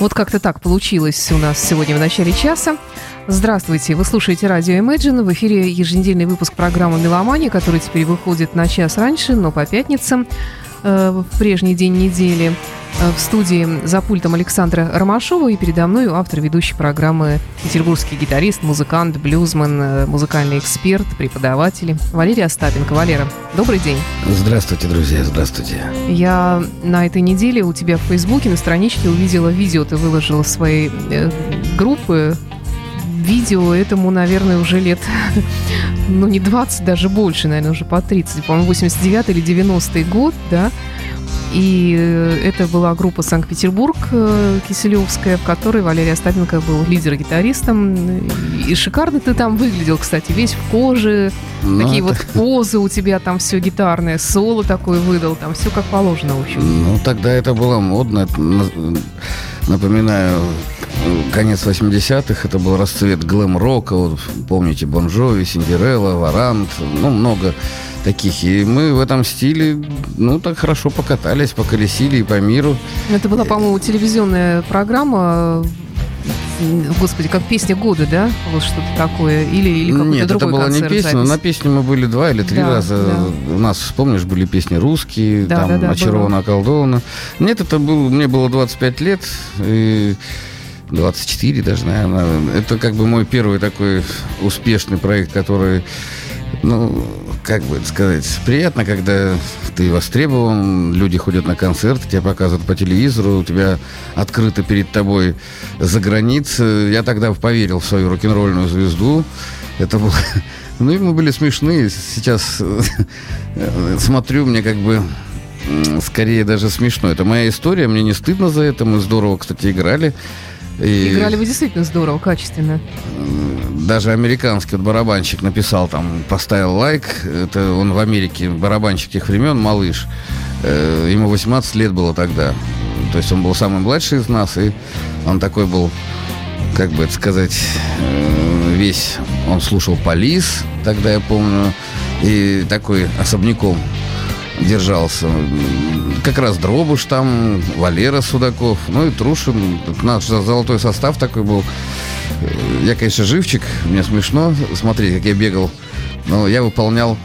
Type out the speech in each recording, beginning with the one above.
Вот как-то так получилось у нас сегодня в начале часа. Здравствуйте, вы слушаете радио Imagine. В эфире еженедельный выпуск программы «Меломания», который теперь выходит на час раньше, но по пятницам э, в прежний день недели. Э, в студии за пультом Александра Ромашова и передо мной автор ведущей программы петербургский гитарист, музыкант, блюзман, э, музыкальный эксперт, преподаватель Валерия Остапенко. Валера, добрый день. Здравствуйте, друзья, здравствуйте. Я на этой неделе у тебя в Фейсбуке на страничке увидела видео, ты выложила своей э, группы видео этому, наверное, уже лет, ну, не 20, даже больше, наверное, уже по 30, по-моему, 89 или 90 год, да, и э, это была группа Санкт-Петербург э, Киселевская, в которой Валерий Остапенко был лидер-гитаристом. И шикарно ты там выглядел, кстати, весь в коже. Ну, такие это... вот позы у тебя там все гитарное, соло такое выдал, там все как положено, в общем. Ну, тогда это было модно. Напоминаю, конец 80-х, это был расцвет глэм-рока. Вот, помните, Бонжови, Синдерелла, Варант, ну, много таких. И мы в этом стиле, ну, так хорошо покатались, поколесили и по миру. Это была, по-моему, телевизионная программа Господи, как песня года, да? Вот что-то такое. Или, или какой-то Нет, другой это была концерт, не песня. запись. На песню мы были два или три Да, раза. да. У нас, помнишь, были песни русские, Да, там да, да, «Очарована, околдована». Нет, это был, мне было 25 лет. И 24 даже, наверное. Это как бы мой первый такой успешный проект, который ну, как бы сказать, приятно, когда ты востребован, люди ходят на концерты, тебя показывают по телевизору, у тебя открыто перед тобой за границей. Я тогда поверил в свою рок-н-ролльную звезду. Это было... Ну, и мы были смешные. Сейчас смотрю, мне как бы скорее даже смешно. Это моя история, мне не стыдно за это. Мы здорово, кстати, играли. И- Играли вы действительно здорово, качественно. даже американский вот барабанщик написал там, поставил лайк. Это он в Америке, барабанщик тех времен, малыш. Э, ему 18 лет было тогда. То есть он был самый младший из нас, и он такой был, как бы это сказать, э, весь... Он слушал полис, тогда я помню, и такой особняком держался. Как раз Дробуш там, Валера Судаков, ну и Трушин. Наш золотой состав такой был. Э, Я, конечно, живчик, мне смешно смотреть, как я бегал. Но я выполнял,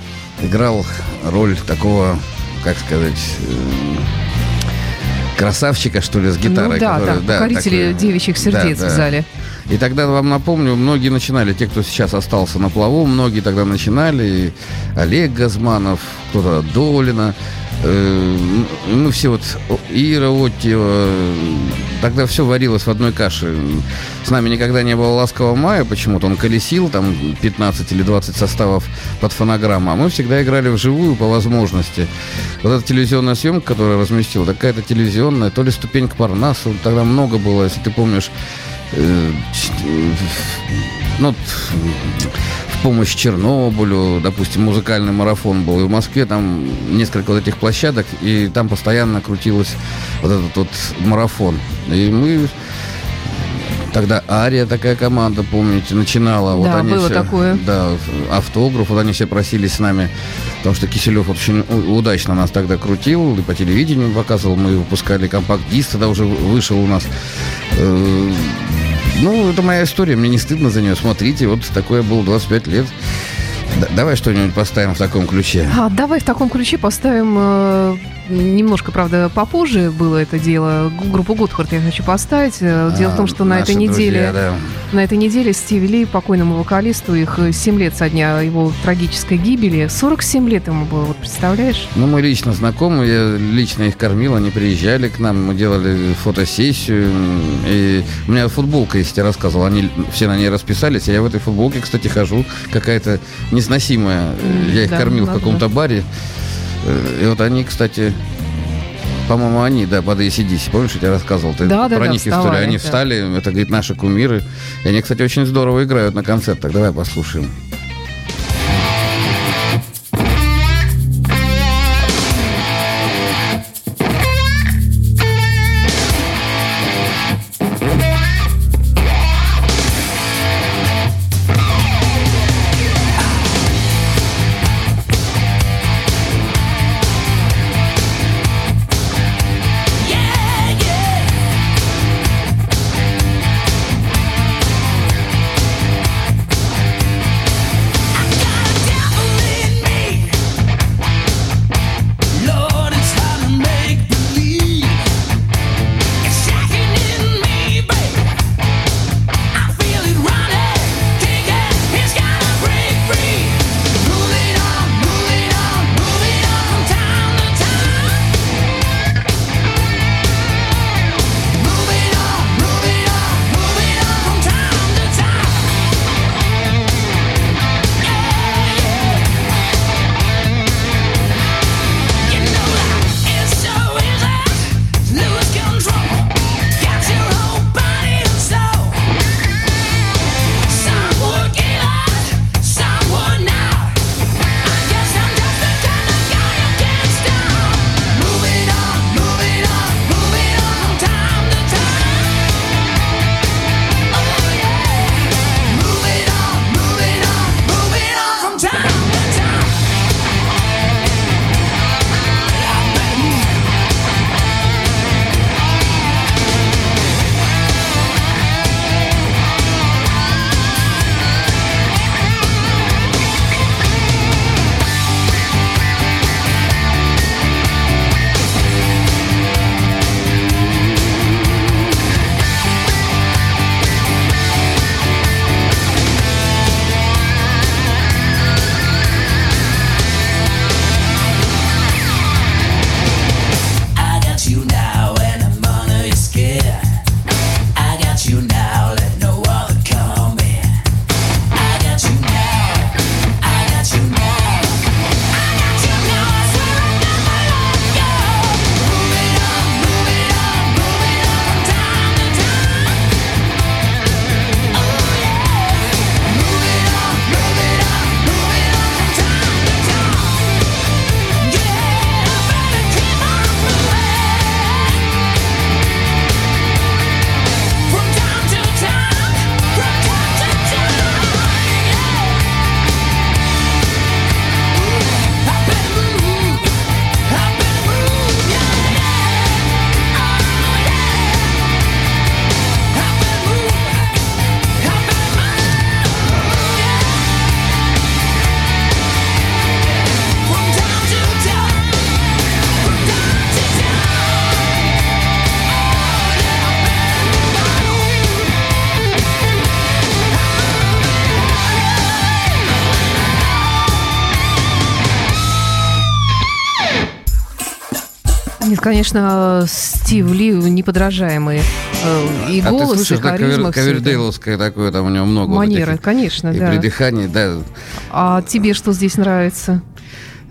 играл роль такого, как сказать, э, красавчика, что ли, с гитарой. ну да, который- да, покорители такой. девичьих сердец Да, в да. И тогда вам напомню, многие начинали, те, кто сейчас остался на плаву, многие тогда начинали. Олег Газманов, кто-то Долина. Э, Мы все вот, Ира Оттьева, тогда все варилось в одной каше. С нами никогда не было ласкового мая, почему-то он колесил, там 15 или 20 составов под фонограмму, а мы всегда играли вживую по возможности. Вот эта телевизионная съемка, которую я разместил, такая-то телевизионная, то ли ступенька Парнаса, тогда много было, если ты помнишь, э, э, ну, в помощь Чернобылю, допустим, музыкальный марафон был. И в Москве там несколько вот этих площадок, и там постоянно крутилась вот этот вот марафон. И мы Тогда Ария такая команда, помните, начинала. вот Да, они было все, такое. Да, автограф. Вот они все просили с нами, потому что Киселев очень удачно нас тогда крутил, и по телевидению показывал. Мы выпускали компакт-диск, тогда уже вышел у нас. Э, Ну, это моя история, мне не стыдно за нее. Смотрите, вот такое было 25 лет. Давай что-нибудь поставим в таком ключе. А, давай в таком ключе поставим э, немножко, правда, попозже было это дело. Группу Готхард я хочу поставить. Э, Дело в том, что на А, этой друзья, неделе да. на этой неделе Стиви Ли, покойному вокалисту, их 7 лет со дня его трагической гибели. 47 лет ему было, вот представляешь? Ну, мы лично знакомы, я лично их кормил, они приезжали к нам, мы делали фотосессию. И у меня футболка, если я рассказывал, они все на ней расписались, а я в этой футболке, кстати, хожу, какая-то несносимая. Я их да, кормил в надо. каком-то баре. Э, И вот они, кстати, по-моему, они, да, под ACDC, помнишь, я тебе рассказывал? Ты Да, да, про да, них история. вставали, Они да. встали, это, говорит, наши кумиры. И они, кстати, очень здорово играют на концертах. Давай послушаем. Конечно, Стив Ли неподражаемый. Э, и а голос, ты слышишь, и да, харизма. кавер, кавердейловское такое, там у него много вот Манеры, этих- конечно, и да. при дыхании, да. А тебе что здесь нравится?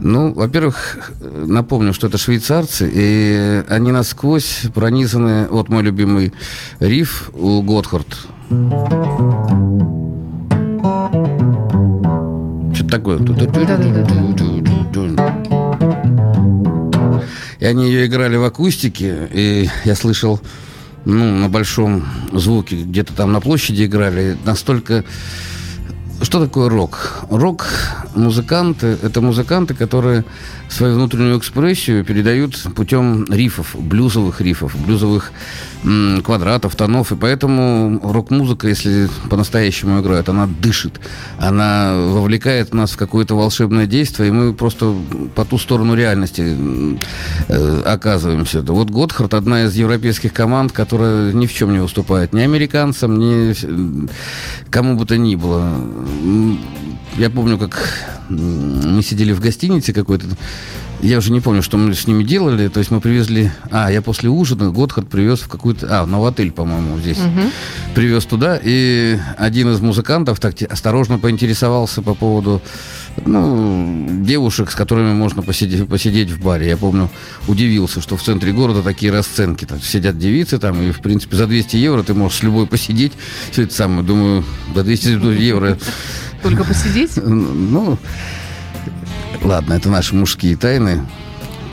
Ну, во-первых, напомню, что это швейцарцы, и они насквозь пронизаны, вот мой любимый риф у Готхард. Что-то такое. И они ее играли в акустике, и я слышал, ну, на большом звуке, где-то там на площади играли, настолько... Что такое рок? Рок, музыканты, это музыканты, которые свою внутреннюю экспрессию передают путем рифов, блюзовых рифов, блюзовых м, квадратов, тонов. И поэтому рок-музыка, если по-настоящему играет, она дышит, она вовлекает нас в какое-то волшебное действие, и мы просто по ту сторону реальности э, оказываемся. Вот Готхард одна из европейских команд, которая ни в чем не уступает ни американцам, ни э, кому бы то ни было. Я помню, как мы сидели в гостинице какой-то. Я уже не помню, что мы с ними делали. То есть мы привезли... А, я после ужина Готхард привез в какую-то... А, в Новотель, по-моему, здесь. Привез туда. И один из музыкантов так осторожно поинтересовался по поводу ну, девушек, с которыми можно посидеть, посидеть в баре. Я помню, удивился, что в центре города такие расценки. Там сидят девицы там, и, в принципе, за 200 евро ты можешь с любой посидеть. Все это самое. Думаю, за 200 евро Только посидеть? ну, ладно, это наши мужские тайны.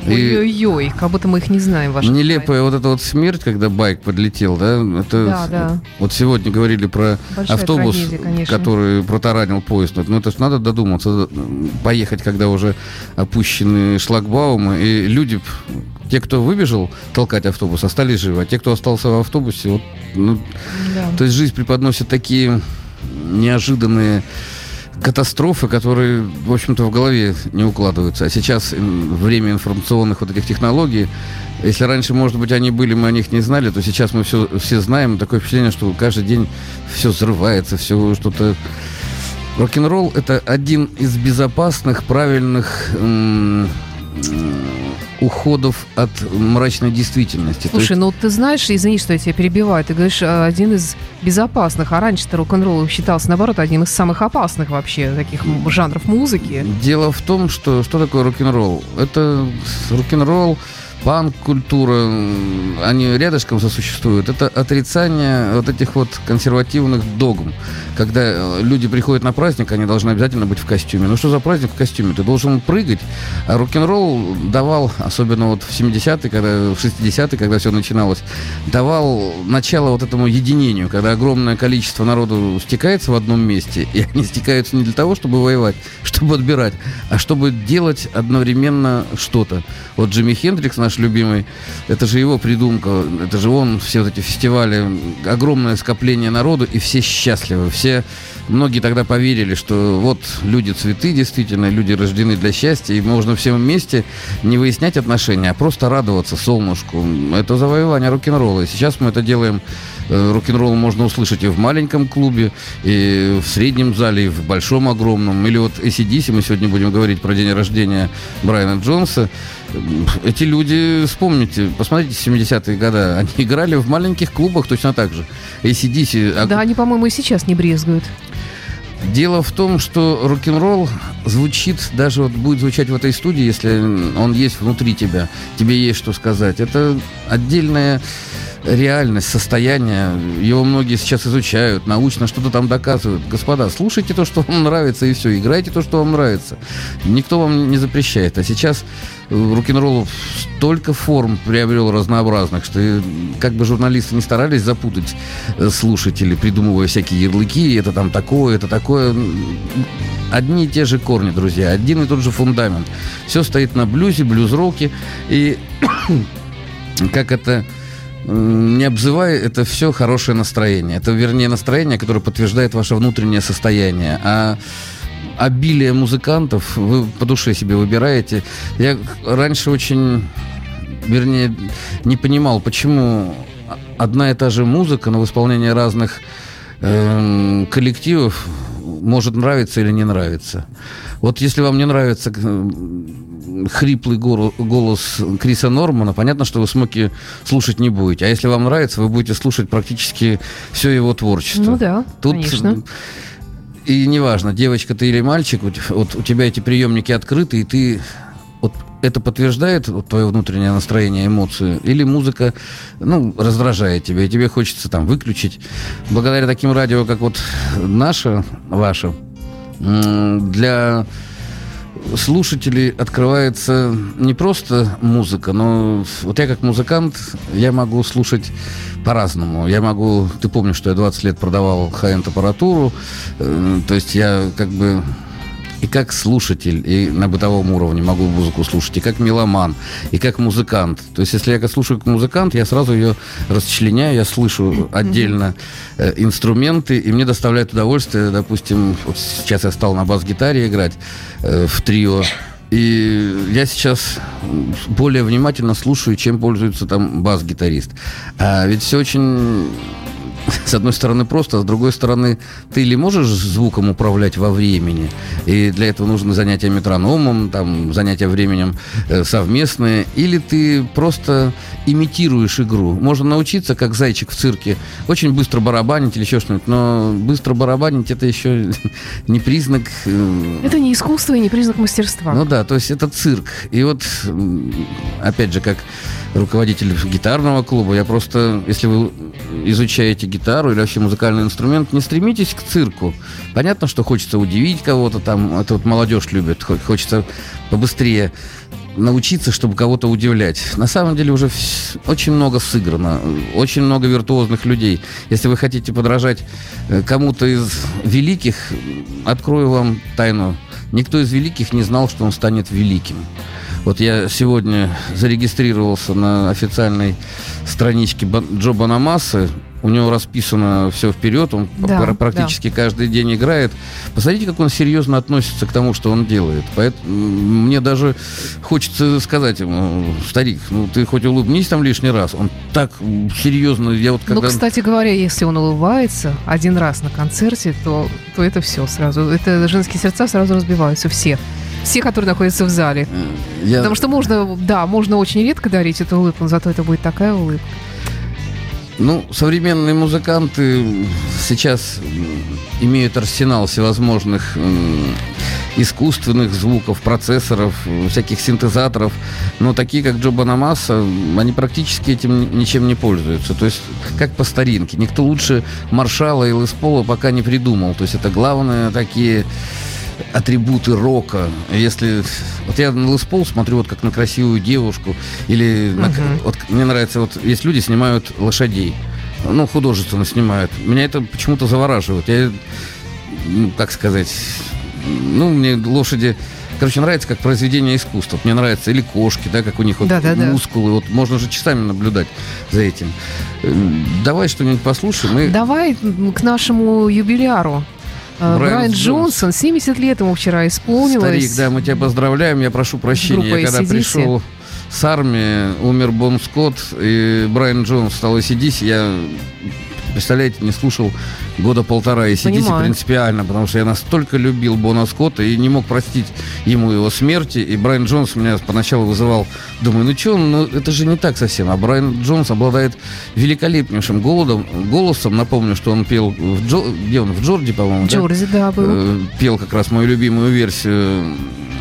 И Ой-ой-ой, как будто мы их не знаем, ваши нелепая вот эта вот смерть, когда байк подлетел, да, это Да, да. вот сегодня говорили про Большая автобус, трагедия, конечно. который протаранил поезд. Ну, это надо додуматься, поехать, когда уже опущены шлагбаумы, и люди, те, кто выбежал толкать автобус, остались живы, а те, кто остался в автобусе, вот, ну, Да. то есть жизнь преподносит такие неожиданные катастрофы, которые, в общем-то, в голове не укладываются. А сейчас время информационных вот этих технологий, если раньше, может быть, они были, мы о них не знали, то сейчас мы все, все знаем. Такое впечатление, что каждый день все взрывается, все что-то... Рок-н-ролл – это один из безопасных, правильных м, м, уходов от мрачной действительности. То есть- Слушай, ну ты знаешь, извини, что я тебя перебиваю, ты говоришь, э, один из безопасных, а раньше-то рок-н-ролл считался, наоборот, одним из самых опасных вообще таких жанров музыки. Дело в том, что что такое рок-н-ролл? Это рок-н-ролл, панк-культура, они рядышком сосуществуют. Это отрицание вот этих вот консервативных догм. Когда э, люди приходят на праздник, они должны обязательно быть в костюме. Ну что за праздник в костюме? Ты должен прыгать. А рок-н-ролл давал, особенно вот в 70-е, когда, в 60-е, когда все начиналось, давал начало вот этому единению, когда огромное количество народу стекается в одном месте, и они стекаются не для того, чтобы воевать, чтобы отбирать, а чтобы делать одновременно что-то. Вот Джимми Хендрикс, наш любимый, это же его придумка, это же он, все вот эти фестивали, огромное скопление народу, и все счастливы, все, многие тогда поверили, что вот люди цветы, действительно, люди рождены для счастья, и можно всем вместе не выяснять отношения, а просто радоваться солнышку. Это завоевание рок-н-ролла. И сейчас мы это делаем Рок-н-ролл можно услышать и в маленьком клубе, и в среднем зале, и в большом огромном. Или вот ACDC, мы сегодня будем говорить про день рождения Брайана Джонса. Эти люди, вспомните, посмотрите 70-е годы, они играли в маленьких клубах точно так же. ACDC, а Да, они, по-моему, и сейчас не брезгуют. Дело в том, что рок-н-ролл звучит, даже вот будет звучать в этой студии, если он есть внутри тебя, тебе есть что сказать. Это отдельная реальность, состояние. Его многие сейчас изучают, научно что-то там доказывают. Господа, слушайте то, что вам нравится, и все. Играйте то, что вам нравится. Никто вам не запрещает. А сейчас э, рок-н-ролл столько форм приобрел разнообразных, что э, как бы журналисты не старались запутать э, слушателей, придумывая всякие ярлыки, это там такое, это такое. Одни и те же корни, друзья, один и тот же фундамент. Все стоит на блюзе, блюз-роке. И как это не обзывай, это все хорошее настроение. Это, вернее, настроение, которое подтверждает ваше внутреннее состояние. А обилие музыкантов вы по душе себе выбираете. Я раньше очень, вернее, не понимал, почему одна и та же музыка, но в исполнении разных эм, коллективов может нравиться или не нравиться. Вот если вам не нравится хриплый голос Криса Нормана, понятно, что вы Смоки слушать не будете. А если вам нравится, вы будете слушать практически все его творчество. Ну да, Тут конечно. И неважно, девочка ты или мальчик, вот, у тебя эти приемники открыты, и ты вот это подтверждает вот, твое внутреннее настроение, эмоции, или музыка, ну, раздражает тебя, и тебе хочется там выключить. Благодаря таким радио, как вот наше, ваше, для слушателей открывается не просто музыка, но вот я как музыкант, я могу слушать по-разному. Я могу... Ты помнишь, что я 20 лет продавал hi-end аппаратуру, э, то есть я как бы и как слушатель, и на бытовом уровне могу музыку слушать, и как меломан, и как музыкант. То есть, если я слушаю как музыкант, я сразу ее расчленяю, я слышу отдельно э, инструменты, и мне доставляет удовольствие, допустим, вот сейчас я стал на бас-гитаре играть э, в трио, и я сейчас более внимательно слушаю, чем пользуется там бас-гитарист. А ведь все очень с одной стороны просто, а с другой стороны ты или можешь звуком управлять во времени, и для этого нужны занятия метрономом, там, занятия временем э, совместные, или ты просто имитируешь игру. Можно научиться, как зайчик в цирке, очень быстро барабанить или еще что-нибудь, но быстро барабанить это еще не признак... Э, это не искусство и не признак мастерства. Ну да, то есть это цирк. И вот, опять же, как руководитель гитарного клуба, я просто, если вы изучаете гитару или вообще музыкальный инструмент, не стремитесь к цирку. Понятно, что хочется удивить кого-то там, это вот молодежь любит, хочется побыстрее научиться, чтобы кого-то удивлять. На самом деле уже очень много сыграно, очень много виртуозных людей. Если вы хотите подражать э, кому-то из великих, открою вам тайну. Никто из великих не знал, что он станет великим. Вот я сегодня зарегистрировался на официальной страничке Джо Банамасы. У него расписано все вперед, он да, практически да. каждый день играет. Посмотрите, как он серьезно относится к тому, что он делает. Поэтому мне даже хочется сказать ему, старик, ну ты хоть улыбнись там лишний раз. Он так серьезно, я вот ну, когда... Ну, кстати говоря, если он улыбается один раз на концерте, то, то это все сразу. Это женские сердца сразу разбиваются, все все, которые находятся в зале. Я... Потому что можно, да, можно очень редко дарить эту улыбку, но зато это будет такая улыбка. Ну, современные музыканты сейчас имеют арсенал всевозможных искусственных звуков, процессоров, всяких синтезаторов, но такие, как Джо Банамаса, они практически этим ничем не пользуются. То есть, как по старинке. Никто лучше Маршала и Леспола пока не придумал. То есть, это главные такие атрибуты рока. Если вот я на Лес Пол смотрю вот как на красивую девушку, или на, вот мне нравится вот есть люди снимают лошадей, ну художественно снимают. Меня это почему-то завораживает. Я, ну, как сказать, ну мне лошади Короче, нравится как произведение искусства. Мне нравится или кошки, да, как у них вот да, да, мускулы. Да. Вот можно же часами наблюдать за этим. Давай что-нибудь послушаем. И... Давай к нашему юбиляру. Брайан, Брайан Джонсон, 70 лет ему вчера исполнилось. Старик, да, мы тебя поздравляем. Я прошу прощения, Группа я когда пришел с армии, умер Бон Скотт, и Брайан Джонс стал ACDC, я представляете, не слушал года полтора и сидите Понимаю. принципиально, потому что я настолько любил Бона Скотта и не мог простить ему его смерти. И Брайан Джонс меня поначалу вызывал, думаю, ну что, ну это же не так совсем. А Брайан Джонс обладает великолепнейшим голодом, голосом. Напомню, что он пел в Джо, где он, в Джорди, по-моему, Джорди, да, да был. Э, пел как раз мою любимую версию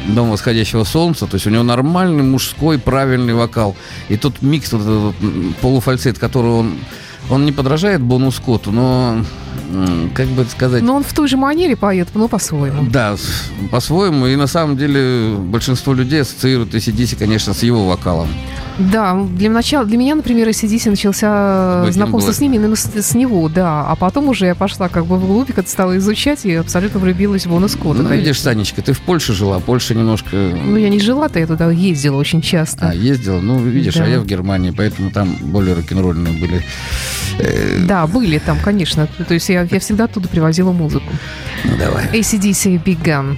Дом восходящего солнца, то есть у него нормальный мужской правильный вокал. И тот микс, вот этот полуфальцет, который он он не подражает Бону Скотту, но как бы сказать... Но он в той же манере поет, но по-своему. Да, по-своему. И на самом деле большинство людей ассоциируют ACDC, конечно, с его вокалом. Да, для, начала, для меня, например, ACDC начался Бэтмен знакомство с ними именно с, с него, да. А потом уже я пошла как бы в глубь, это стала изучать и абсолютно влюбилась в Бона Скотта. Ну, конечно. видишь, Санечка, ты в Польше жила, Польша немножко... Ну, я не жила-то, я туда ездила очень часто. А, ездила? Ну, видишь, а да. а я в Германии, поэтому там более рок-н-ролльные были. Да, были там, конечно. То есть я, я всегда оттуда привозила музыку. Ну, давай. ACDC Big Gun.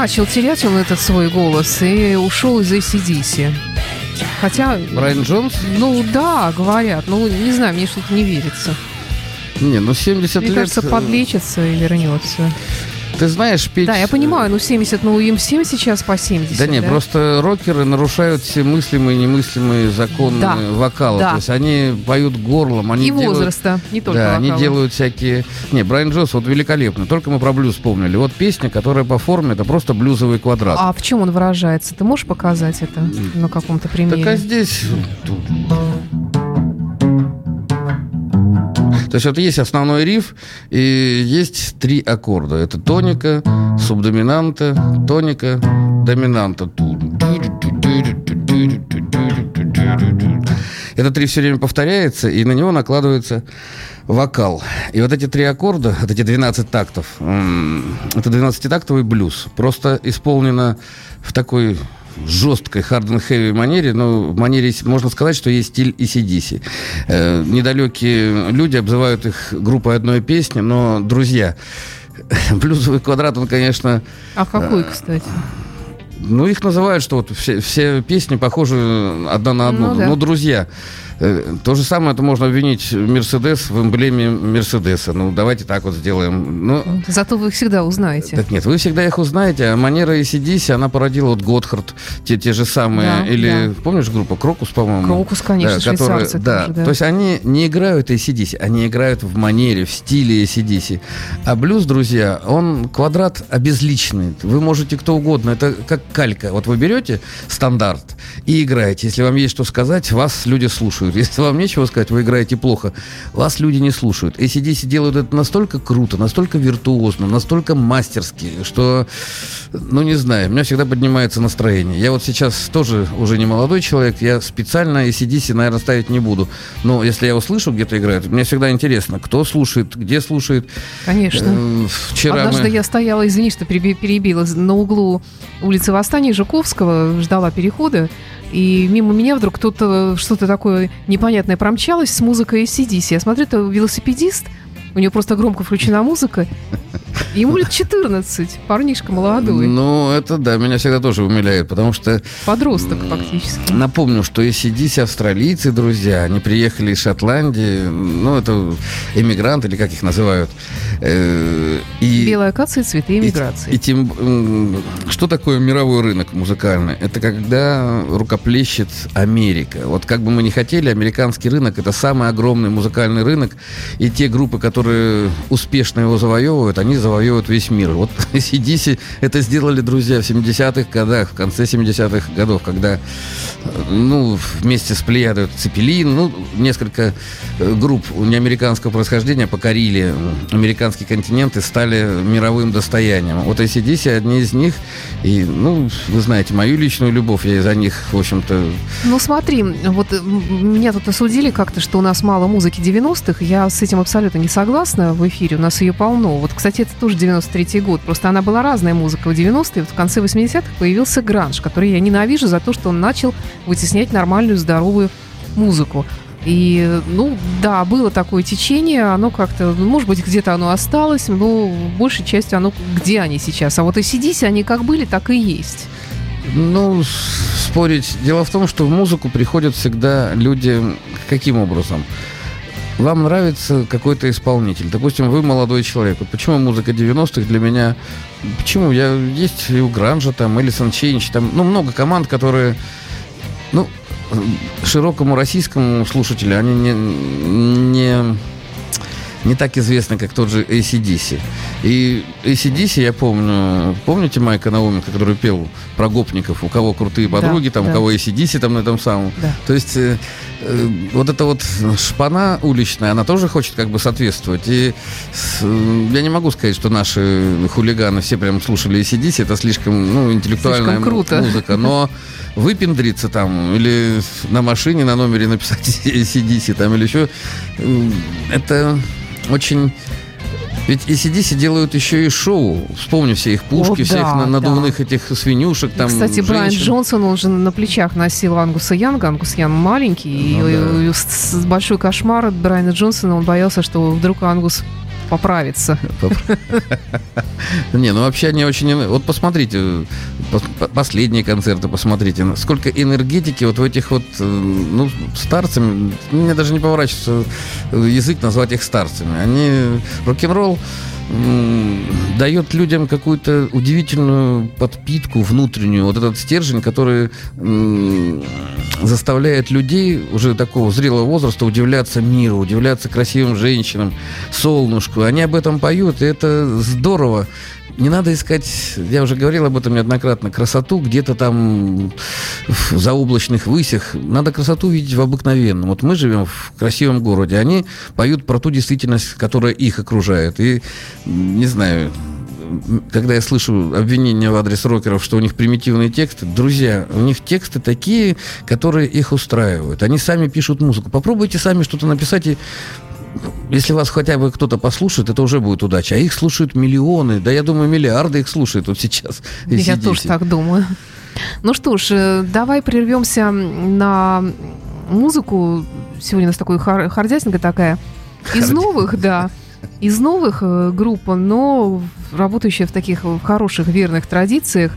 Начал терять он этот свой голос и ушел из ACDC. Хотя... Брайан Джонс? Ну да, говорят. Ну, не знаю, мне что-то не верится. Не, ну 70 Мне лет... кажется, э, подлечится и вернется. Ты знаешь, петь... Да, я понимаю, ну 70, ну им всем сейчас по 70. Да нет, просто рокеры нарушают все мыслимые и немыслимые законы Да, вокала. да. То есть они поют горлом, они И делают... возраста, не только Да, они вокала. делают всякие... Не, Брайан Джонс вот великолепно. Только мы про блюз вспомнили. Вот песня, которая по форме, это просто блюзовый квадрат. А в чем он выражается? Ты можешь показать это на каком-то примере? Так а здесь... То есть вот есть основной риф, и есть три аккорда. Это тоника, субдоминанта, тоника, доминанта. Этот риф все время повторяется, и на него накладывается вокал. И вот эти три аккорда, вот эти 12 тактов, это 12-тактовый блюз. Просто исполнено в такой жесткой hard and heavy манере, но в манере, можно сказать, что есть стиль ACDC. Э, недалекие люди обзывают их группой одной песни, но, друзья, блюзовый квадрат, он, конечно, А какой, кстати? ну, их называют, что вот все, все песни похожи одна на одну. Ну да. Ну, друзья, э, то же самое это можно обвинить Мерседес в эмблеме Мерседеса. Ну, давайте так вот сделаем. Ну, Зато вы их всегда узнаете. так нет, вы всегда их узнаете, а манера ACDC, она породила вот Готхард, те, те же самые, Да, или, да. помнишь группу Крокус, по-моему? Крокус, конечно, Да, которые- да, тоже, да. то есть они не играют ACDC, они играют в манере, в стиле ACDC. А блюз, друзья, он квадрат обезличенный. Вы можете кто угодно, это как калька. Вот вы берете стандарт и играете. Если вам есть что сказать, вас люди слушают. Если вам нечего сказать, вы играете плохо, вас люди не слушают. ACDC делают это настолько круто, настолько виртуозно, настолько мастерски, что, ну не знаю, у меня всегда поднимается настроение. Я вот сейчас тоже уже не молодой человек, я специально ACDC, наверное, ставить не буду. Но если я услышу, где-то играют, мне всегда интересно, кто слушает, где слушает. Конечно. Э, Вчера Однажды мы... я стояла, извини, что переби- перебила, на углу улицы Восстания Жуковского, ждала перехода, и мимо меня вдруг кто-то что-то такое непонятное промчалось с музыкой ACDC. Я смотрю, это велосипедист, у него просто громко включена музыка, и ему лет 14, парнишка молодой, Ну, это да, меня всегда тоже умиляет, потому что подросток фактически. Напомню, что ACDC австралийцы, друзья, они приехали из Шотландии, ну, это эмигранты, или как их называют. Э, И, Белая акация, цветы и, иммиграции. и тем, что такое мировой рынок музыкальный? Это когда рукоплещет Америка. Вот как бы мы ни хотели, американский рынок это самый огромный музыкальный рынок, и те группы, которые успешно его завоевывают, они завоевывают весь мир. Вот ACDC это сделали, друзья, в 70-х годах, в конце 70-х годов, когда, ну, вместе с Плеядой Цепелин, ну, несколько э, групп неамериканского происхождения покорили американский континент и стали мировым достоянием. Вот ACDC одни из них, и, ну, вы знаете, мою личную любовь, я из-за них, в общем-то, Ну смотри, вот меня тут осудили как-то, что у нас мало музыки 90-х. Я с этим абсолютно не согласна в эфире, у нас ее полно. Вот, кстати, это тоже 93-й год, просто она была разная музыка в 90-е. Вот в конце 80-х появился гранж, который я ненавижу за то, что он начал вытеснять нормальную, здоровую музыку. И, ну, да, было такое течение, оно как-то, ну, может быть, где-то оно осталось, но большей частью оно, где они сейчас? А вот и сидись, они как были, так и есть. Ну, спорить. Дело в том, что в музыку приходят всегда люди каким образом? Вам нравится какой-то исполнитель. Допустим, вы молодой человек. Вот почему музыка 90-х для меня... Почему? Я есть и у гранжа, там, Alice in Chains, там, ну, много команд, которые... Ну, широкому российскому слушателю они не, не, не так известны, как тот же ACDC. И ACDC, я помню, помните Майка Науменко, который пел про гопников, у кого крутые Да, подруги, там, да. у кого ACDC там на этом самом. Да. То есть э, э, вот эта вот шпана уличная, она тоже хочет как бы соответствовать. И с- э, я не могу сказать, что наши хулиганы все прям слушали ACDC, это слишком ну, интеллектуальная Слишком круто. музыка. Но выпендриться там или на машине на номере написать ACDC там или еще, э, это очень... Ведь ACDC делают еще и шоу. Вспомни все их пушки, О, всех да, на- да. надувных этих свинюшек. И, Там, Кстати, Брайан женщин. Джонсон, он же на плечах носил Ангуса Янга. Ангус Ян маленький. Ну и, да. и с- с- большой кошмар от Брайана Джонсона. Он боялся, что вдруг Ангус поправиться. Не, ну вообще они очень... Вот посмотрите, последние концерты посмотрите, сколько энергетики вот в этих вот, э, ну, старцами, мне даже не поворачивается язык назвать их старцами. Они рок-н-ролл дает людям какую-то удивительную подпитку внутреннюю, вот этот стержень, который заставляет людей уже такого зрелого возраста удивляться миру, удивляться красивым женщинам, солнышку. Они об этом поют, и это здорово. Не надо искать, я уже говорил об этом неоднократно, красоту где-то там в заоблачных высях. Надо красоту видеть в обыкновенном. Вот мы живем в красивом городе, они поют про ту действительность, которая их окружает. И, не знаю, когда я слышу обвинения в адрес рокеров, что у них примитивные тексты, друзья, у них тексты такие, которые их устраивают. Они сами пишут музыку. Попробуйте сами что-то написать и если вас хотя бы кто-то послушает, это уже будет удача. А их слушают миллионы, да я думаю, миллиарды их слушают вот сейчас. Я тоже так думаю. Ну что ж, э, давай прервемся на музыку. Сегодня у нас такой хар- хардятинка такая. Из новых, да. Из новых э, групп, но работающая в таких хороших, верных традициях.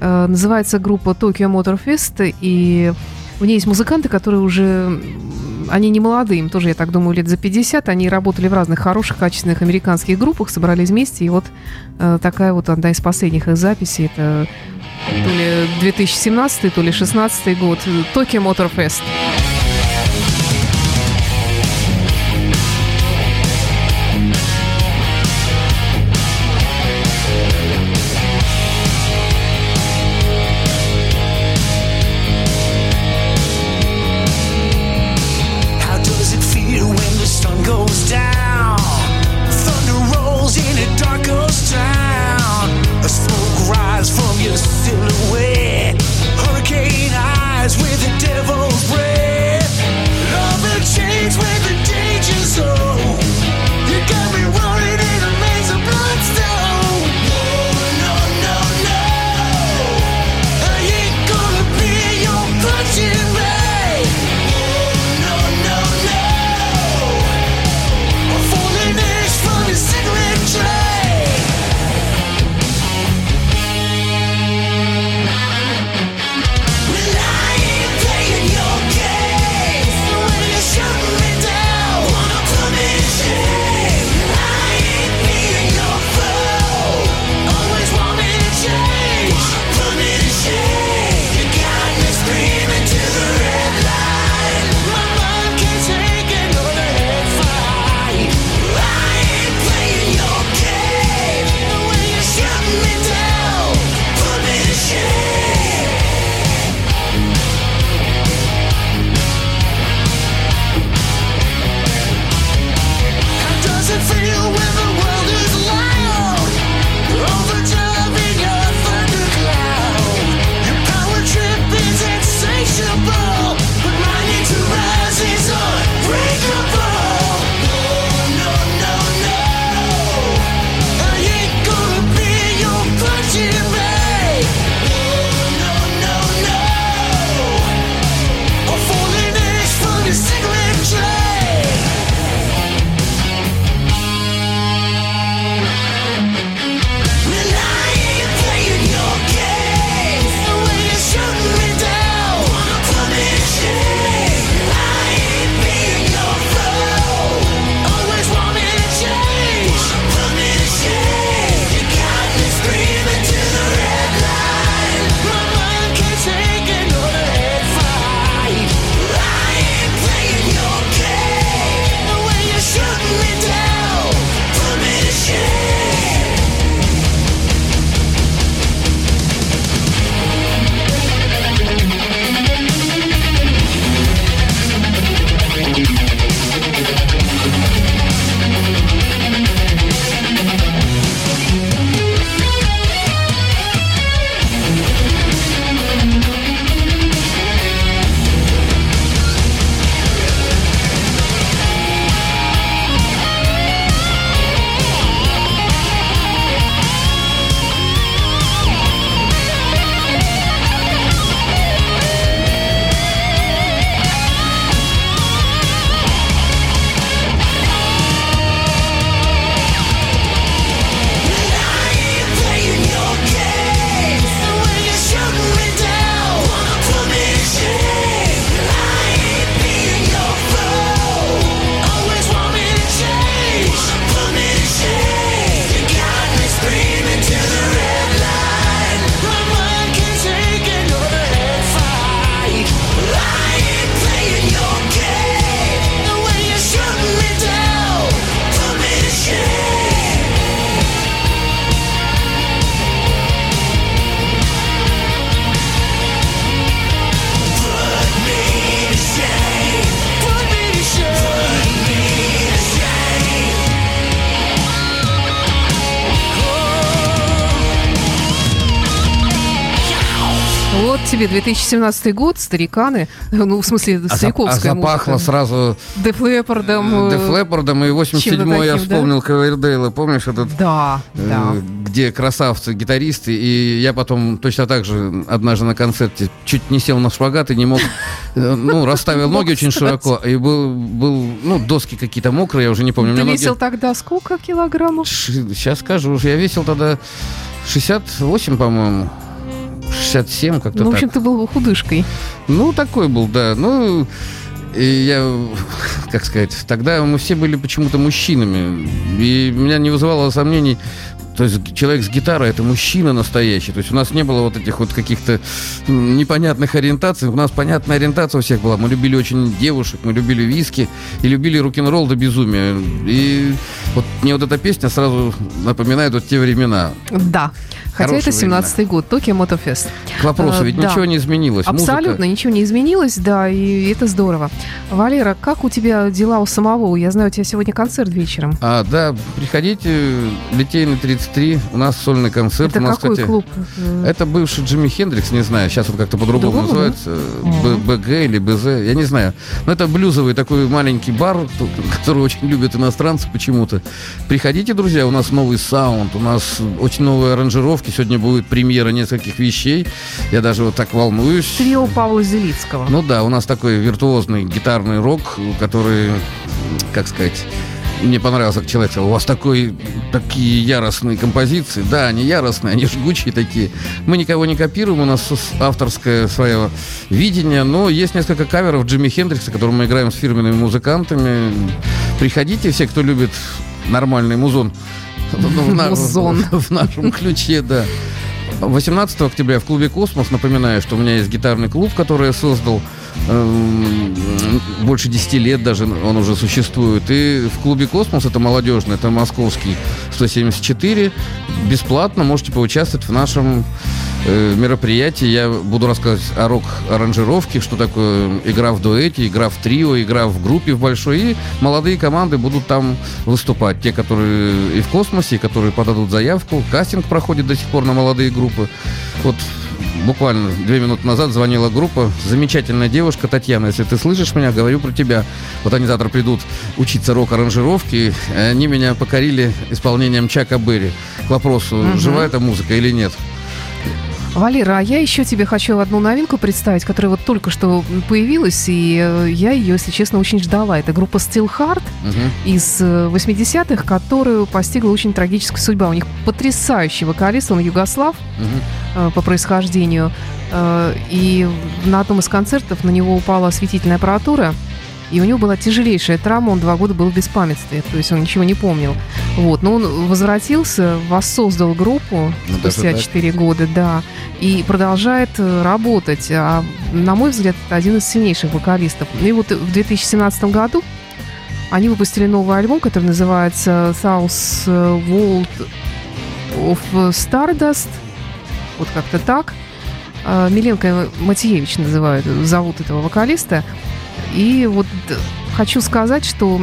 Э, называется группа Tokyo Motor Fist, и у нее есть музыканты, которые уже они не молодые, им тоже, я так думаю, лет за 50. Они работали в разных хороших, качественных американских группах, собрались вместе. И вот э, такая вот одна из последних их записей. Это то ли 2017, то ли 2016 год. Tokyo Motor Fest. Тебе 2017 год, стариканы, ну, в смысле, А, стариковская а запахло музыка. сразу Деф Леппардом. Деф Леппардом, и 87-й я таким, да? вспомнил Ковердейла, помнишь этот Да, да. Э, где красавцы, гитаристы, и я потом точно так же однажды на концерте чуть не сел на шпагат и не мог, э, ну, расставил ноги очень широко, и был, был, ну, доски какие-то мокрые, я уже не помню. Ты весил тогда сколько килограммов? Сейчас скажу, я весил тогда 68, по-моему, 67, как-то Ну, в так. общем, ты был худышкой. Ну, такой был, да. Ну, и я, как сказать, тогда мы все были почему-то мужчинами. И меня не вызывало сомнений. То есть человек с гитарой это мужчина настоящий. То есть у нас не было вот этих вот каких-то непонятных ориентаций. У нас понятная ориентация у всех была. Мы любили очень девушек, мы любили виски и любили рок-н-ролл до безумия. И вот мне вот эта песня сразу напоминает вот те времена. Да. Хотя это 17-й год, Токио Мотофест. К вопросу, Э, ведь да. ничего не изменилось. Музыка- Абсолютно ничего не изменилось, да, и это здорово. Валера, как у тебя дела у самого? Я знаю, у тебя сегодня концерт вечером. А, да, приходите, Литейный 33, у нас сольный концерт. это у нас, какой кстати, клуб? Это бывший Джимми Хендрикс, не знаю, сейчас вот как-то по-другому да? называется, Б- БГ или БЗ, я не знаю. Но это блюзовый такой маленький бар, который очень любят иностранцы почему-то. Приходите, друзья, у нас новый саунд, у нас очень новые аранжировки, сегодня будет премьера нескольких вещей. Я даже вот так волнуюсь. Трио Павла Зелицкого. Ну да, у нас такой виртуозный гитарный рок, который, как сказать, мне понравился, как человек сказал, у вас такой, такие яростные композиции. Да, они яростные, они жгучие такие. Мы никого не копируем, у нас авторское свое видение, но есть несколько каверов Джимми Хендрикса, которые мы играем с фирменными музыкантами. Приходите, все, кто любит нормальный музон. Музон. В нашем ключе, да. 18 октября в клубе «Космос». Напоминаю, что у меня есть гитарный клуб, который я создал. эм, Больше 10 лет даже он уже существует. И в клубе «Космос», это молодежный, это московский 174, бесплатно можете поучаствовать в нашем э, мероприятии. Я буду рассказывать о рок-аранжировке, что такое игра в дуэте, игра в трио, игра в группе в большой. И молодые команды будут там выступать. Те, которые и в космосе, и которые подадут заявку. Кастинг проходит до сих пор на молодые группы. Вот буквально две минуты назад звонила группа. Замечательная девушка Татьяна, если ты слышишь меня, говорю про тебя. Вот они завтра придут учиться рок-аранжировке. Они меня покорили исполнением Чака Берри. К вопросу, Мгм. жива эта музыка или нет? Валера, а я еще тебе хочу одну новинку представить, которая вот только что появилась, и э, я ее, если честно, очень ждала. Это группа Steel Heart Мгм. из э, 80-х, которую постигла очень трагическая судьба. У них потрясающий вокалист, он югослав э, по происхождению. Э, И на одном из концертов на него упала осветительная аппаратура, и у него была тяжелейшая травма, он два года был в беспамятстве, то есть он ничего не помнил. Вот, но он возвратился, воссоздал группу Ну, спустя так? 4 года, да, и продолжает э, работать. А, на мой взгляд, это один из сильнейших вокалистов. И вот в 2017 году они выпустили новый альбом, который называется South World of Stardust. Вот как-то так. А, Миленко Матиевич называют, зовут этого вокалиста. И вот д- хочу сказать, что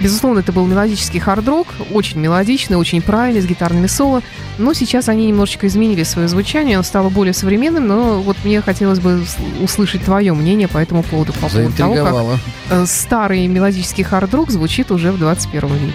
Безусловно, это был мелодический хард-рок, очень мелодичный, очень правильный, с гитарными соло. Но сейчас они немножечко изменили свое звучание, оно стало более современным, но вот мне хотелось бы услышать твое мнение по этому поводу, по поводу того, как э, старый мелодический хард-рок звучит уже в 21 веке.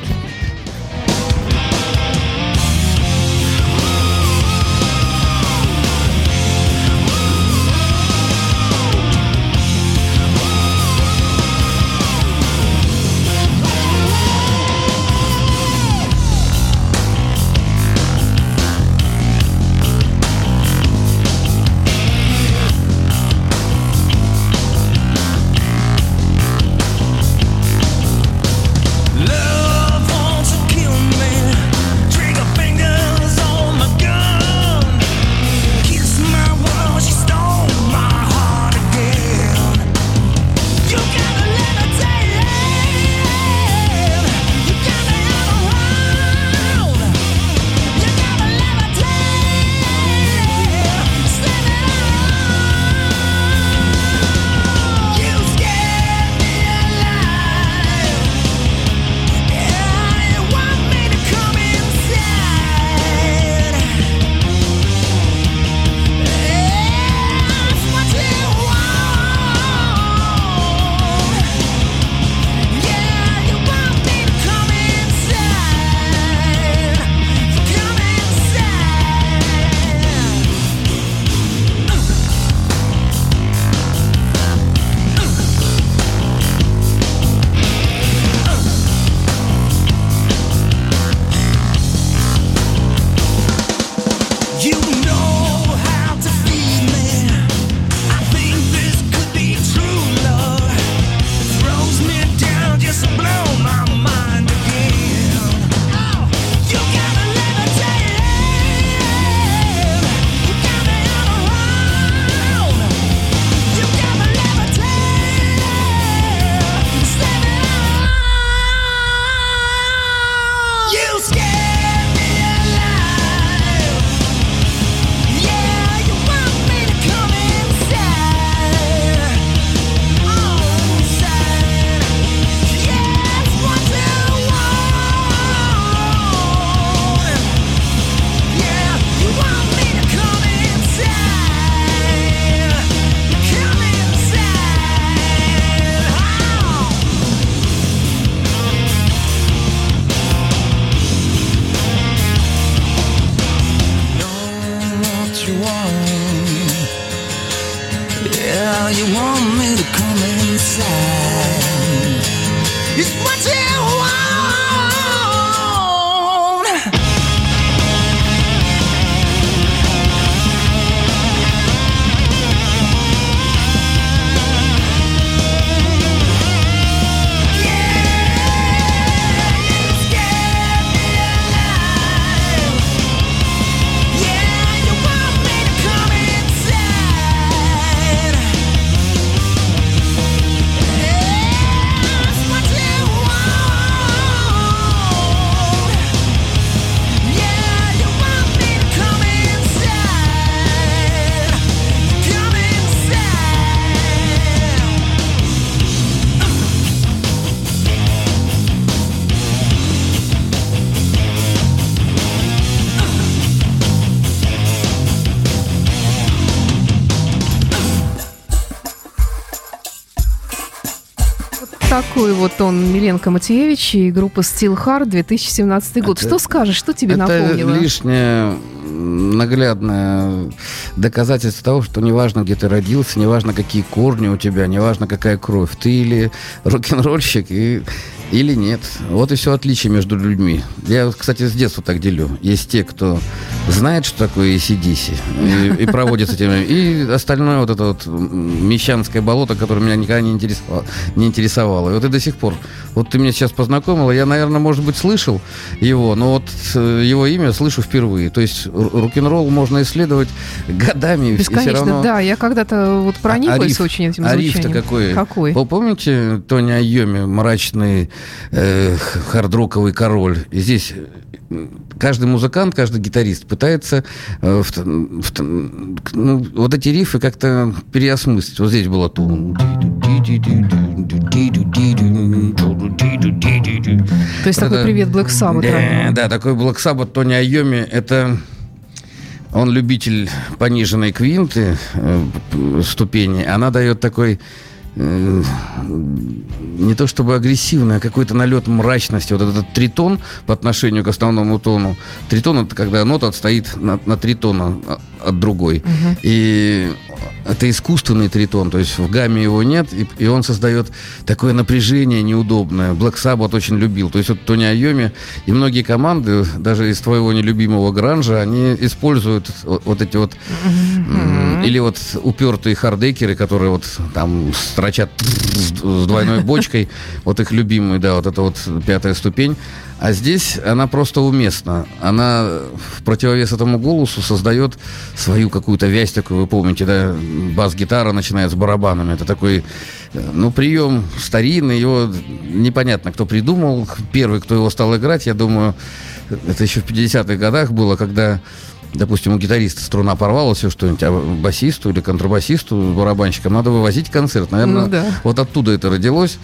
Такой вот он Миленко Матеевич и группа Steel Hard 2017 год. Это, что скажешь, что тебе это напомнило? Это лишнее наглядное доказательство того, что неважно, где ты родился, неважно, какие корни у тебя, неважно, какая кровь, ты или рок-н-ролльщик, и или нет. Вот и все отличие между людьми. Я, кстати, с детства так делю. Есть те, кто знает, что такое ACDC, и, и проводит с этим. И остальное вот это вот мещанское болото, которое меня никогда не интересовало. Не интересовало. И вот и до сих пор. Вот ты меня сейчас познакомила, я, наверное, может быть, слышал его, но вот э, его имя слышу впервые. То есть рок-н-ролл можно исследовать годами. Бесконечно, равно... да. Я когда-то вот прониклась а, очень этим звучанием. Ариф-то какой? Какой? Вы помните Тони Айоми, мрачный э, хардроковый король. И здесь э, каждый музыкант, каждый гитарист пытается э, в, в, ну, вот эти рифы как-то переосмыслить. Вот здесь было тун. То есть такой привет Black Sabbath. Да, такой Black Sabbath Тони Айоми. Это он любитель пониженной квинты, ступени. Она дает такой не то чтобы агрессивный, а какой-то налет мрачности. Вот этот тритон по отношению к основному тону. Тритон это когда нота отстоит на, на три тона от другой. Угу. И это искусственный тритон, то есть в гамме его нет, и, и он создает такое напряжение неудобное. Black Sabbath очень любил. То есть вот Тони Айоми и многие команды, даже из твоего нелюбимого гранжа, они используют вот, вот эти вот... Mm-hmm. Или вот упертые хардекеры, которые вот там строчат с двойной бочкой, вот их любимый, да, вот это вот пятая ступень. А здесь она просто уместна. Она в противовес этому голосу создает свою какую-то вязь такую, вы помните, да, бас-гитара начинает с барабанами. Это такой, ну, прием старинный, его непонятно, кто придумал. Первый, кто его стал играть, я думаю, это еще в 50-х годах было, когда допустим, у гитариста струна порвалась, все что-нибудь, а басисту или контрабасисту, барабанщикам надо вывозить концерт. Наверное, ну, да. вот оттуда это родилось.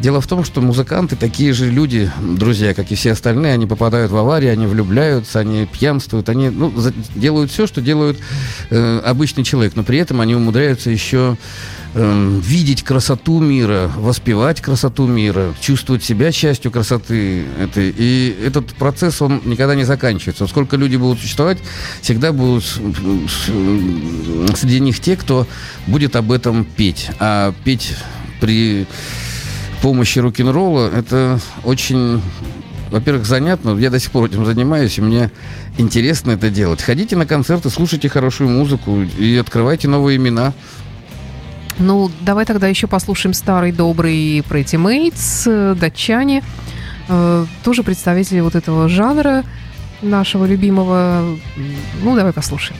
Дело в том, что музыканты такие же люди, друзья, как и все остальные, они попадают в аварии, они влюбляются, они пьянствуют, они ну, делают все, что делают э, обычный человек, но при этом они умудряются еще э, видеть красоту мира, воспевать красоту мира, чувствовать себя частью красоты этой. И этот процесс, он никогда не заканчивается. Сколько люди будут существовать, всегда будут среди них те, кто будет об этом петь. А петь при помощи рок-н-ролла, это очень, во-первых, занятно. Я до сих пор этим занимаюсь, и мне интересно это делать. Ходите на концерты, слушайте хорошую музыку и открывайте новые имена. Ну, давай тогда еще послушаем старый добрый Pretty Mates, датчане. Э, тоже представители вот этого жанра нашего любимого. Ну, давай послушаем.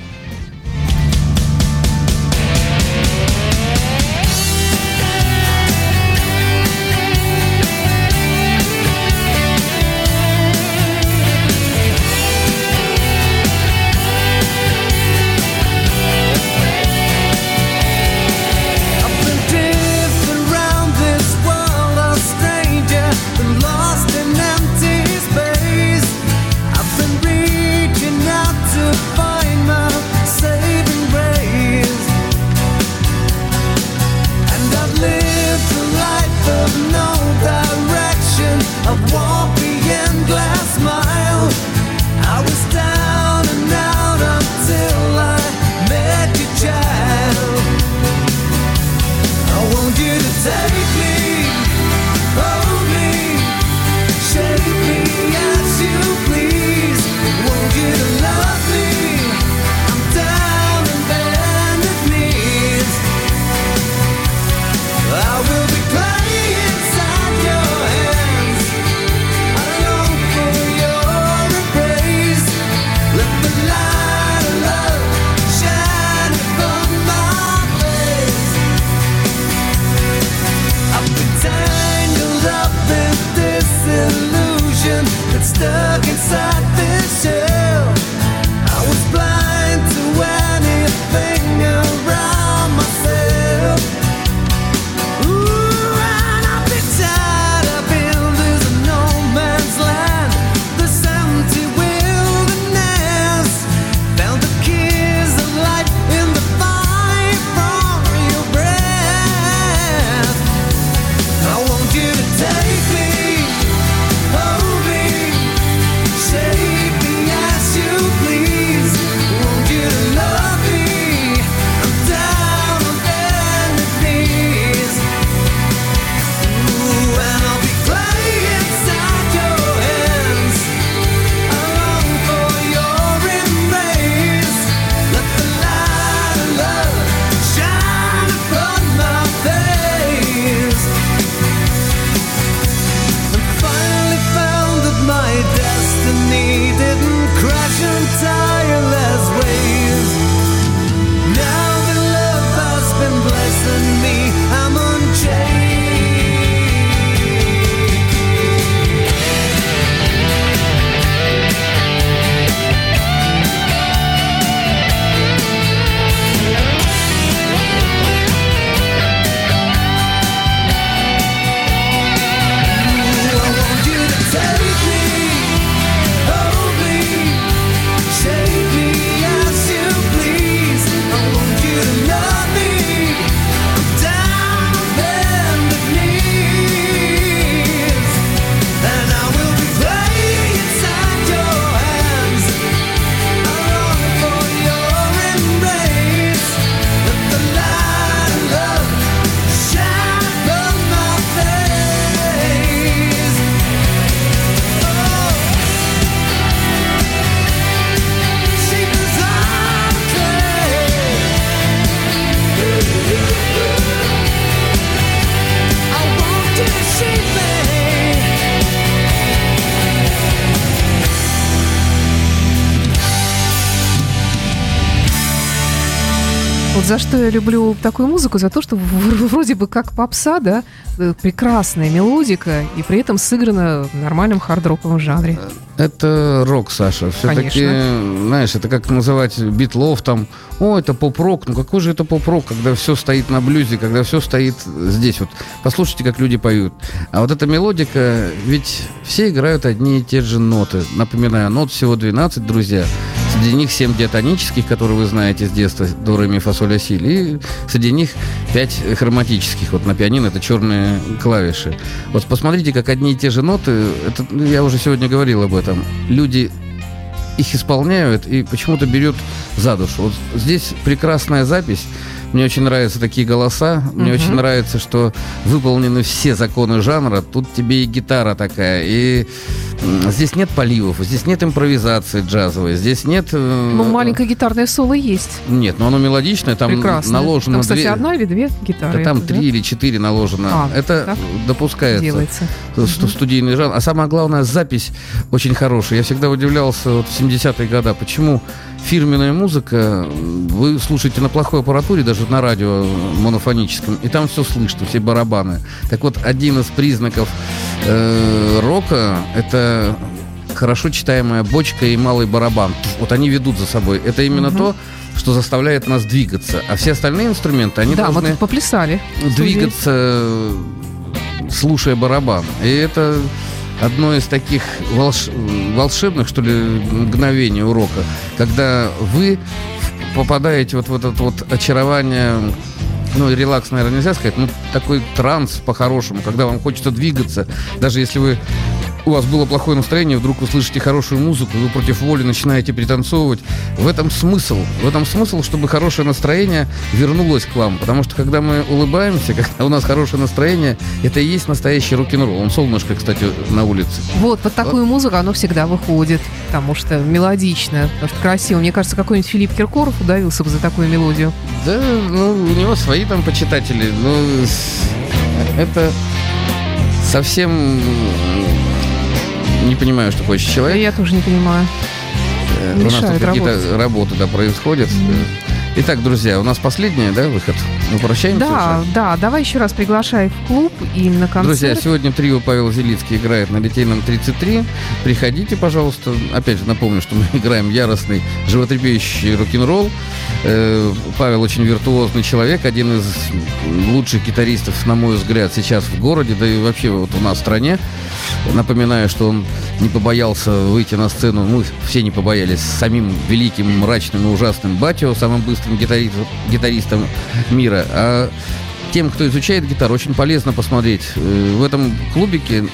За что я люблю такую музыку, за то, что вроде бы как попса, да, э, прекрасная мелодика, и при этом сыграна в нормальном хард-роковом жанре. Это рок, Саша. Все-таки, знаешь, это как называть битлов там, о, это поп-рок. Ну какой же это поп-рок, когда все стоит на блюзе, когда все стоит здесь. Вот послушайте, как люди поют. А вот эта мелодика, ведь все играют одни и те же ноты. Напоминаю, нот всего 12, друзья. Среди них 7 диатонических, которые вы знаете с детства, до, ре, ми, си. И среди них 5 хроматических. Вот на пианино это черные клавиши. Вот посмотрите, как одни и те же ноты, это, ну, я уже сегодня говорил об этом, люди их исполняют и почему-то берет за душу. Вот здесь прекрасная запись. Мне очень нравятся такие голоса. Мне угу. очень нравится, что выполнены все законы жанра. Тут тебе и гитара такая, и здесь нет поливов, здесь нет импровизации джазовой, здесь нет... Э, ну, маленькое гитарное соло есть. Нет, но оно мелодичное, там Прекрасно. наложено... Там, кстати, две... одна или две гитары? Да, там три да? или четыре наложено. А, это так? допускается. Делается. Угу. Студийный жанр. А самое главное, запись очень хорошая. Я всегда удивлялся вот в 70-е годы, почему фирменная музыка, вы слушаете на плохой аппаратуре, даже на радио монофоническом, и там все слышно, все барабаны. Так вот, один из признаков э, рока – это хорошо читаемая бочка и малый барабан. Вот они ведут за собой. Это именно угу. то, что заставляет нас двигаться. А все остальные инструменты, они да, должны вот поплясали. двигаться, слушая барабан. И это одно из таких волш... волшебных, что ли, мгновений урока, когда вы попадаете вот в это вот очарование ну, релакс, наверное, нельзя сказать, ну, такой транс по-хорошему, когда вам хочется двигаться, даже если вы у вас было плохое настроение, вдруг вы слышите хорошую музыку, вы против воли начинаете пританцовывать. В этом смысл. В этом смысл, чтобы хорошее настроение вернулось к вам. Потому что когда мы улыбаемся, когда у нас хорошее настроение, это и есть настоящий рок-н-ролл. Он солнышко, кстати, на улице. Вот, под такую вот. музыку оно всегда выходит. Потому что мелодично, потому что красиво. Мне кажется, какой-нибудь Филипп Киркоров удавился бы за такую мелодию. Да, ну, у него свои там почитатели. Но это совсем не понимаю, что хочет человек. Я тоже не понимаю. Э, у нас тут какие-то работы да, происходят. Mm-hmm. Итак, друзья, у нас последний, да, выход. Мы прощаемся Да, уже? да, давай еще раз приглашай в клуб и на концерт. Друзья, сегодня трио Павел Зелицкий играет на Литейном 33. Приходите, пожалуйста. Опять же, напомню, что мы играем яростный, животрепещущий рок-н-ролл. Э, Павел очень виртуозный человек, один из лучших гитаристов, на мой взгляд, сейчас в городе, да и вообще вот у нас в стране. Напоминаю, что он не побоялся выйти на сцену, мы все не побоялись, с самим великим, мрачным и ужасным Батио, самым быстрым гитаристом, гитаристом мира. А тем, кто изучает гитару, очень полезно посмотреть. Э, в этом клубике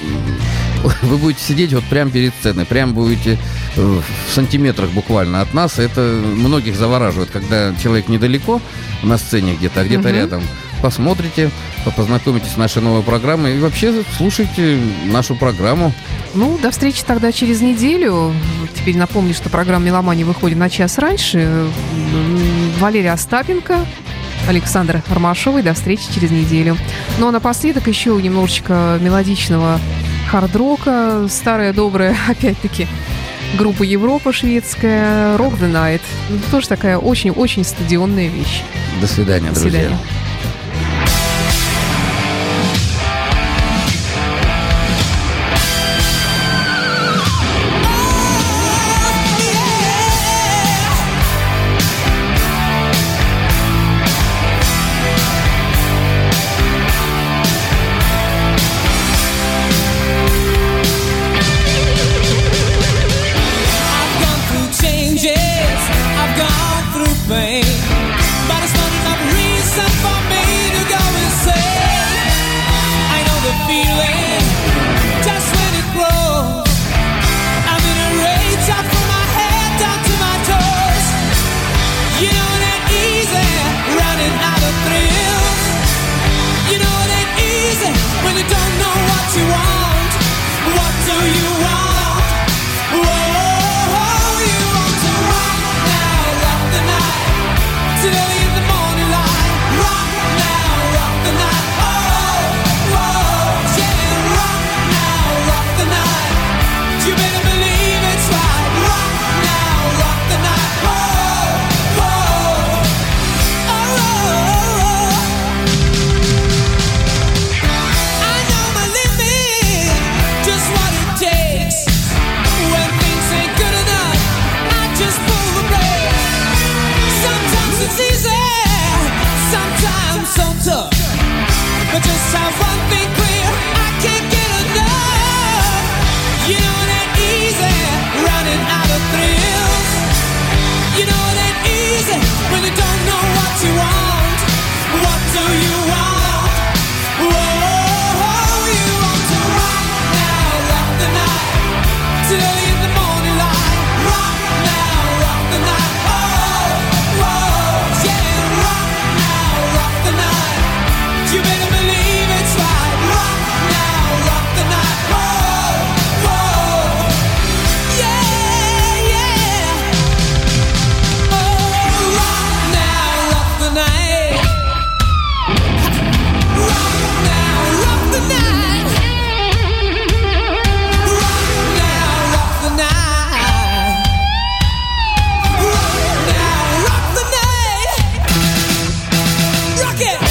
вы будете сидеть вот прямо перед сценой, прям будете э, в сантиметрах буквально от нас. Это многих завораживает, когда человек недалеко на сцене где-то, а где-то угу. рядом. Посмотрите, познакомитесь с нашей новой программой и вообще слушайте нашу программу. Ну, до встречи тогда через неделю. Теперь напомню, что программа «Меломания» выходит на час раньше. Валерия Остапенко, Александр Ромашовой. До встречи через неделю. Ну а напоследок еще немножечко мелодичного хард-рока. Старая добрая, опять-таки, группа Европа шведская, Rock the Night. Тоже такая очень-очень стадионная вещь. До свидания, До друзья. Свидания. pain. Rock it!